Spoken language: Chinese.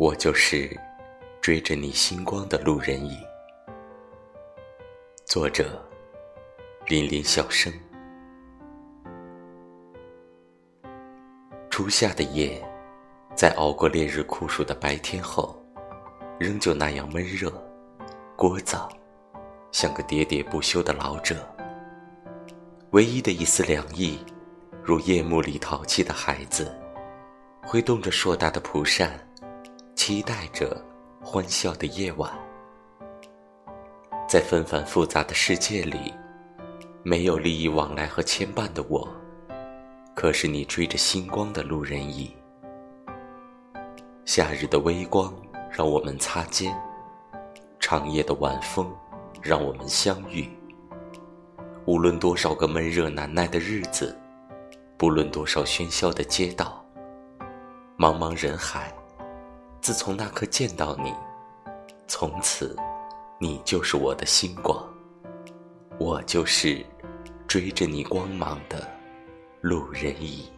我就是追着你星光的路人乙。作者：林林小生。初夏的夜，在熬过烈日酷暑的白天后，仍旧那样闷热、聒噪，像个喋喋不休的老者。唯一的一丝凉意，如夜幕里淘气的孩子，挥动着硕大的蒲扇，期待着欢笑的夜晚。在纷繁复杂的世界里，没有利益往来和牵绊的我，可是你追着星光的路人乙。夏日的微光让我们擦肩，长夜的晚风让我们相遇。无论多少个闷热难耐的日子，不论多少喧嚣的街道，茫茫人海，自从那刻见到你，从此。你就是我的星光，我就是追着你光芒的路人乙。